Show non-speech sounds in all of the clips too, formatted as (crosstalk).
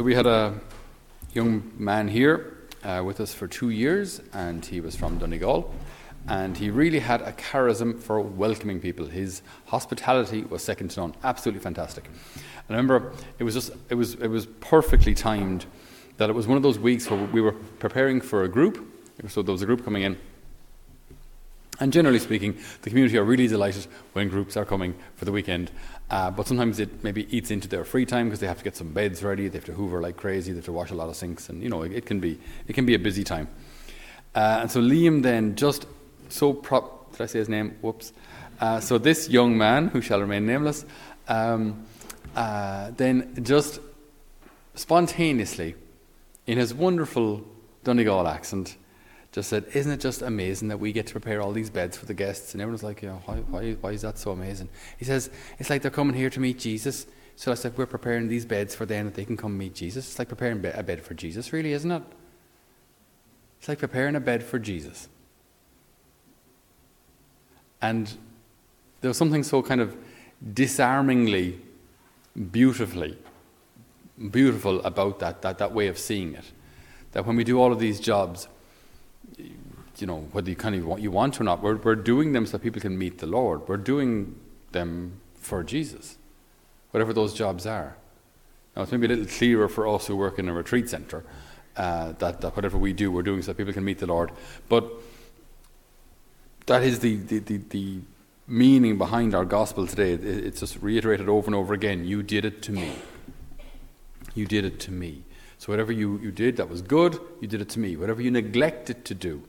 so we had a young man here uh, with us for two years, and he was from Donegal. And he really had a charism for welcoming people. His hospitality was second to none. Absolutely fantastic. And I remember it was just it was it was perfectly timed that it was one of those weeks where we were preparing for a group. So there was a group coming in. And generally speaking, the community are really delighted when groups are coming for the weekend. Uh, but sometimes it maybe eats into their free time because they have to get some beds ready, they have to hoover like crazy, they have to wash a lot of sinks, and you know it, it can be it can be a busy time. Uh, and so Liam then just so prop did I say his name? Whoops. Uh, so this young man who shall remain nameless, um, uh, then just spontaneously, in his wonderful Donegal accent, just said, Isn't it just amazing that we get to prepare all these beds for the guests? And everyone's like, Yeah, why, why, why is that so amazing? He says, It's like they're coming here to meet Jesus. So I said, We're preparing these beds for them that they can come meet Jesus. It's like preparing a bed for Jesus, really, isn't it? It's like preparing a bed for Jesus. And there was something so kind of disarmingly, beautifully, beautiful about that, that, that way of seeing it. That when we do all of these jobs, you know, whether you kind of want, you want or not, we're, we're doing them so people can meet the Lord. We're doing them for Jesus, whatever those jobs are. Now, it's maybe a little clearer for us who work in a retreat centre uh, that, that whatever we do, we're doing so that people can meet the Lord. But that is the, the, the, the meaning behind our gospel today. It's just reiterated over and over again. You did it to me. You did it to me. So whatever you, you did that was good, you did it to me. Whatever you neglected to do,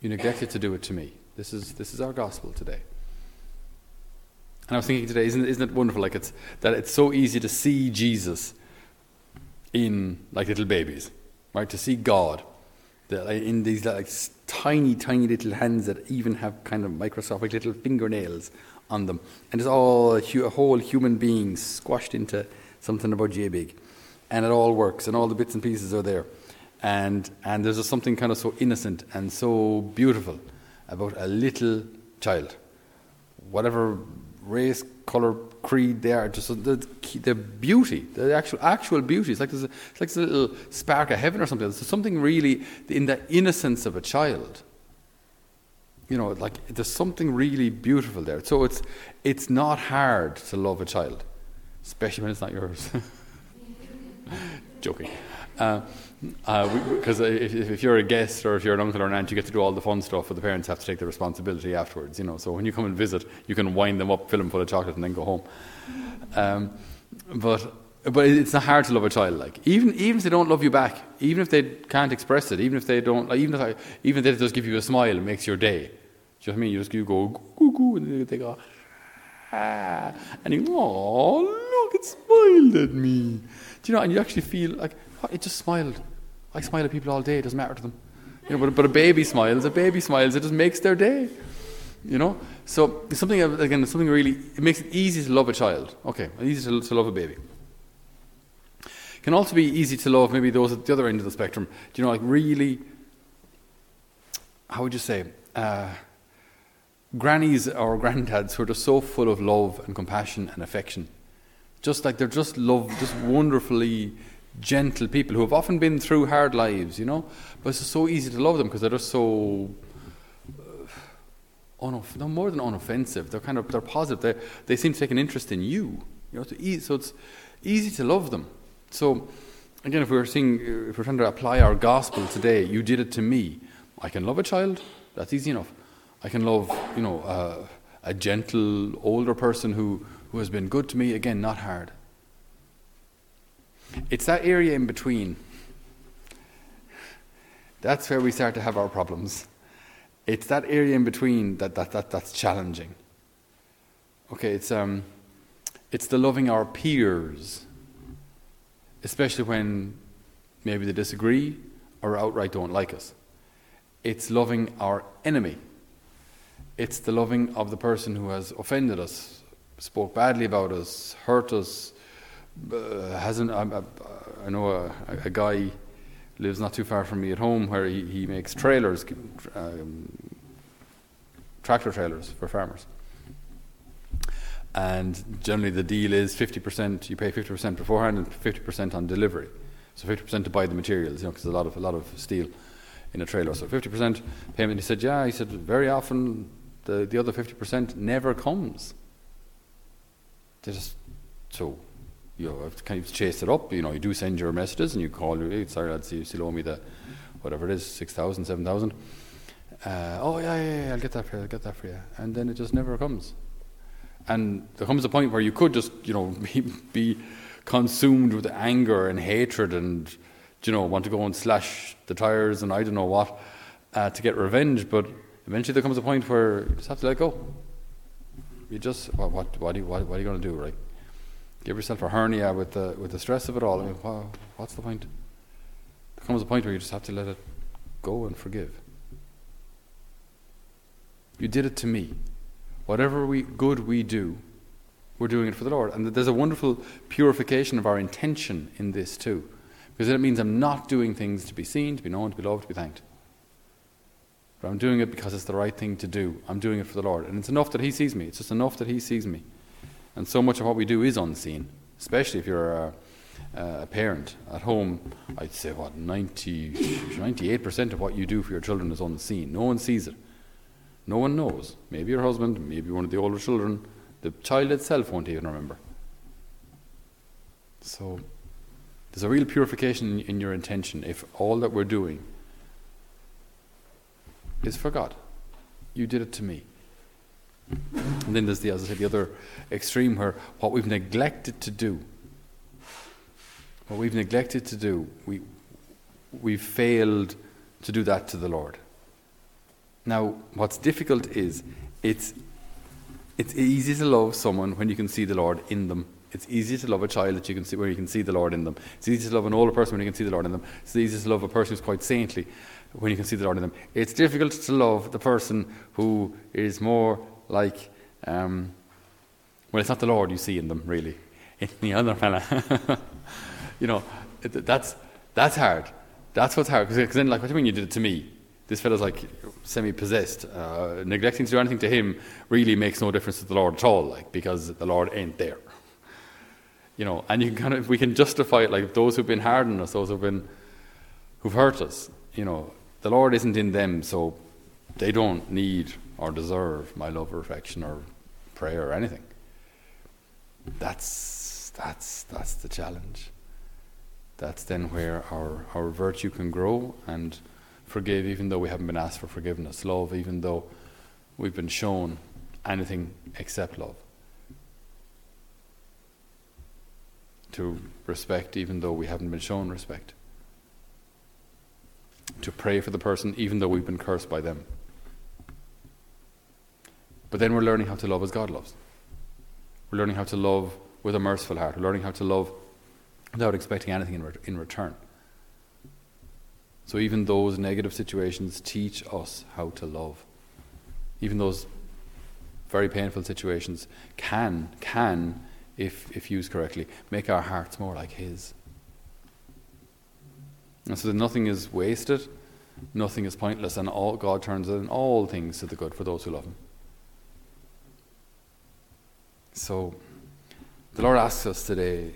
you neglected to do it to me. This is, this is our gospel today. And I was thinking today, isn't, isn't it wonderful? Like it's, that it's so easy to see Jesus in like little babies, right? To see God in these like tiny, tiny little hands that even have kind of microscopic little fingernails on them, and it's all a, whole human being squashed into something about J big, and it all works, and all the bits and pieces are there, and and there's just something kind of so innocent and so beautiful about a little child, whatever race, color, creed they are, just the, the beauty, the actual actual beauty. It's like there's a, it's like a little spark of heaven or something. There's something really in the innocence of a child. You know, like there's something really beautiful there. So it's it's not hard to love a child, especially when it's not yours. (laughs) (laughs) Joking. Uh, because uh, if, if, you're a guest or if you're an uncle or an aunt, you get to do all the fun stuff, but the parents have to take the responsibility afterwards. You know, so when you come and visit, you can wind them up, fill them full of chocolate, and then go home. Um, but but it's not hard to love a child. Like even even if they don't love you back, even if they can't express it, even if they don't, like, even if I, even if they just give you a smile, it makes your day. Do you know what I mean? You just you go goo goo, and they go ah, and you oh it smiled at me. Do you know? And you actually feel like oh, it just smiled. I smile at people all day, it doesn't matter to them. You know, but, but a baby smiles, a baby smiles, it just makes their day. You know? So it's something, again, It's something really, it makes it easy to love a child. Okay, easy to, to love a baby. It can also be easy to love maybe those at the other end of the spectrum. Do you know, like really, how would you say, uh, grannies or (laughs) granddads who are just so full of love and compassion and affection. Just like they're just love, just wonderfully gentle people who have often been through hard lives, you know. But it's so easy to love them because they're just so uh, unoff- no more than unoffensive. They're kind of they're positive. They they seem to take an interest in you. You know, so, so it's easy to love them. So again, if we're seeing, if we're trying to apply our gospel today, you did it to me. I can love a child. That's easy enough. I can love, you know, uh, a gentle older person who who has been good to me. Again, not hard. It's that area in between. That's where we start to have our problems. It's that area in between that, that, that that's challenging. Okay, it's, um, it's the loving our peers, especially when maybe they disagree or outright don't like us. It's loving our enemy. It's the loving of the person who has offended us, spoke badly about us, hurt us, uh, hasn't. I, I know a, a, guy lives not too far from me at home where he, he makes trailers, um, tractor trailers for farmers. And generally, the deal is 50%, you pay 50% beforehand and 50% on delivery. So 50% to buy the materials, you know, because a lot of a lot of steel in a trailer. So 50% payment. He said, yeah. He said, very often the, the other 50% never comes. Just, so, you know, I've kind of chased it up. You know, you do send your messages and you call, hey, sorry, lads, you still owe me the, whatever it is, 6,000, 7,000. Uh, oh, yeah, yeah, yeah, I'll get that for you, I'll get that for you. And then it just never comes. And there comes a point where you could just, you know, (laughs) be, be consumed with anger and hatred and, you know, want to go and slash the tires and I don't know what uh, to get revenge. But eventually there comes a point where you just have to let go. You just, what, what, what, are, you, what, what you going to do, right? Give yourself a hernia with the, with the stress of it all. I mean, what, what's the point? There comes a point where you just have to let it go and forgive. You did it to me. Whatever we, good we do, we're doing it for the Lord. And there's a wonderful purification of our intention in this too. Because it means I'm not doing things to be seen, to be known, to be loved, to be thanked. But I'm doing it because it's the right thing to do. I'm doing it for the Lord. And it's enough that He sees me. It's just enough that He sees me. And so much of what we do is unseen, especially if you're a, a parent at home. I'd say, what, 90, 98% of what you do for your children is unseen. No one sees it. No one knows. Maybe your husband, maybe one of the older children. The child itself won't even remember. So there's a real purification in, in your intention if all that we're doing is for God. You did it to me. And then there's the, as I said, the other extreme where what we've neglected to do, what we've neglected to do, we, we've failed to do that to the Lord. Now, what's difficult is it's, it's easy to love someone when you can see the Lord in them. It's easy to love a child that you can see where you can see the Lord in them. It's easy to love an older person when you can see the Lord in them. It's easy to love a person who's quite saintly when you can see the Lord in them. It's difficult to love the person who is more like, um, well, it's not the Lord you see in them, really. (laughs) It's the other fella. (laughs) you know, that's, that's hard. That's what's hard. Because then, like, what do you mean you did it to me? This fellow's like semi possessed. Uh, neglecting to do anything to him really makes no difference to the Lord at all, like, because the Lord ain't there. You know, and you can kind of, we can justify it like those who've been hard on us, those who've been, who've hurt us, you know, the Lord isn't in them, so they don't need or deserve my love or affection or prayer or anything. That's, that's, that's the challenge. That's then where our, our virtue can grow and forgive even though we haven't been asked for forgiveness, love even though we've been shown anything except love. To respect even though we haven't been shown respect to pray for the person even though we've been cursed by them. But then we're learning how to love as God loves. We're learning how to love with a merciful heart. We're learning how to love without expecting anything in, re- in return. So even those negative situations teach us how to love. Even those very painful situations can, can, if, if used correctly, make our hearts more like His. And so that nothing is wasted, nothing is pointless, and all, God turns in all things to the good for those who love Him. So, the Lord asks us today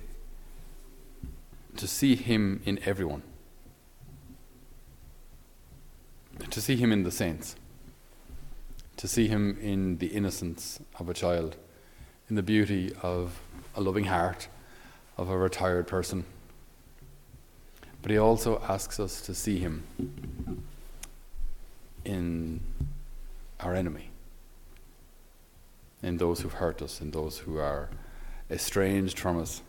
to see Him in everyone, to see Him in the saints, to see Him in the innocence of a child, in the beauty of a loving heart of a retired person but he also asks us to see him in our enemy, in those who've hurt us, in those who are estranged from us.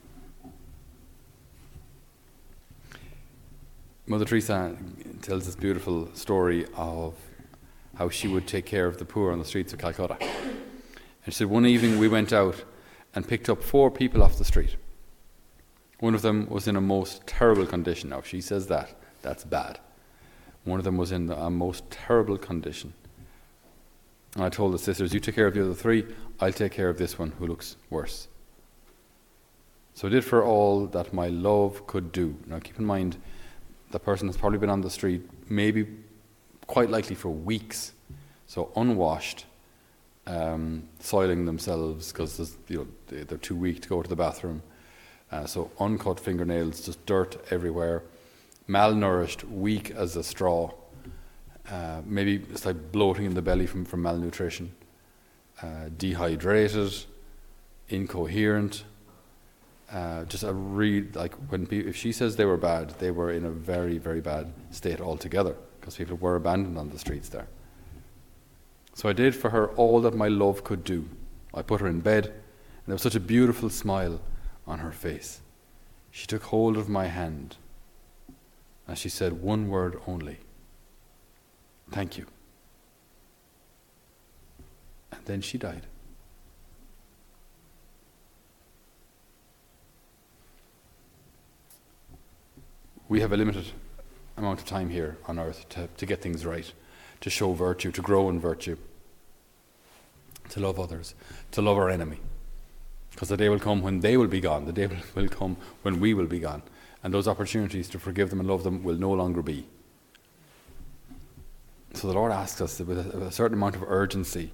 Mother Teresa tells this beautiful story of how she would take care of the poor on the streets of Calcutta. And she said, One evening we went out and picked up four people off the street. One of them was in a most terrible condition. Now, if she says that, that's bad. One of them was in a most terrible condition. And I told the sisters, You take care of the other three, I'll take care of this one who looks worse. So I did for all that my love could do. Now, keep in mind, the person has probably been on the street, maybe quite likely for weeks, so unwashed, um, soiling themselves because you know, they're too weak to go to the bathroom. Uh, so uncut fingernails, just dirt everywhere. Malnourished, weak as a straw. Uh, maybe it's like bloating in the belly from, from malnutrition. Uh, dehydrated, incoherent. Uh, just a read like when pe- if she says they were bad, they were in a very very bad state altogether because people were abandoned on the streets there. So I did for her all that my love could do. I put her in bed, and there was such a beautiful smile on her face. She took hold of my hand, and she said one word only Thank you. And then she died. We have a limited amount of time here on earth to, to get things right to show virtue, to grow in virtue, to love others, to love our enemy. Because the day will come when they will be gone, the day (laughs) will come when we will be gone, and those opportunities to forgive them and love them will no longer be. So the Lord asks us with a, certain amount of urgency.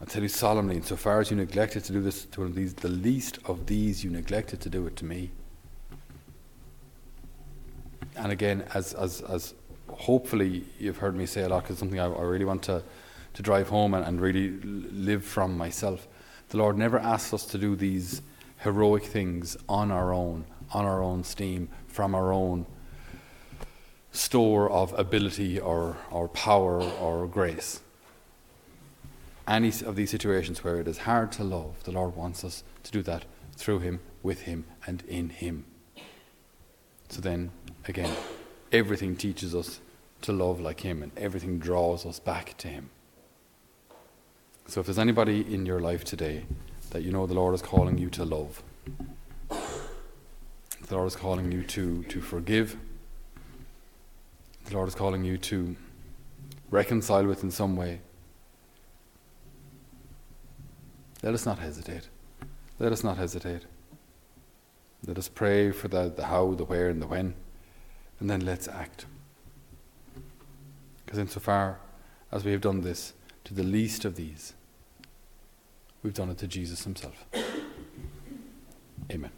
I tell you solemnly, insofar as you neglected to do this to one of these, the least of these, you neglected to do it to me. And again, as, as, as hopefully you've heard me say a lot because something I, I, really want to, to drive home and, and really live from myself. The Lord never asks us to do these heroic things on our own, on our own steam, from our own store of ability or, or power or grace. Any of these situations where it is hard to love, the Lord wants us to do that through Him, with Him, and in Him. So then, again, everything teaches us to love like Him, and everything draws us back to Him. So if there's anybody in your life today that you know the Lord is calling you to love, the Lord is calling you to, to forgive, the Lord is calling you to reconcile with in some way, let us not hesitate. Let us not hesitate. Let us pray for the, the how, the where, and the when and then let's act. Because insofar as we have done this to the least of these, we've done it to Jesus himself. Amen.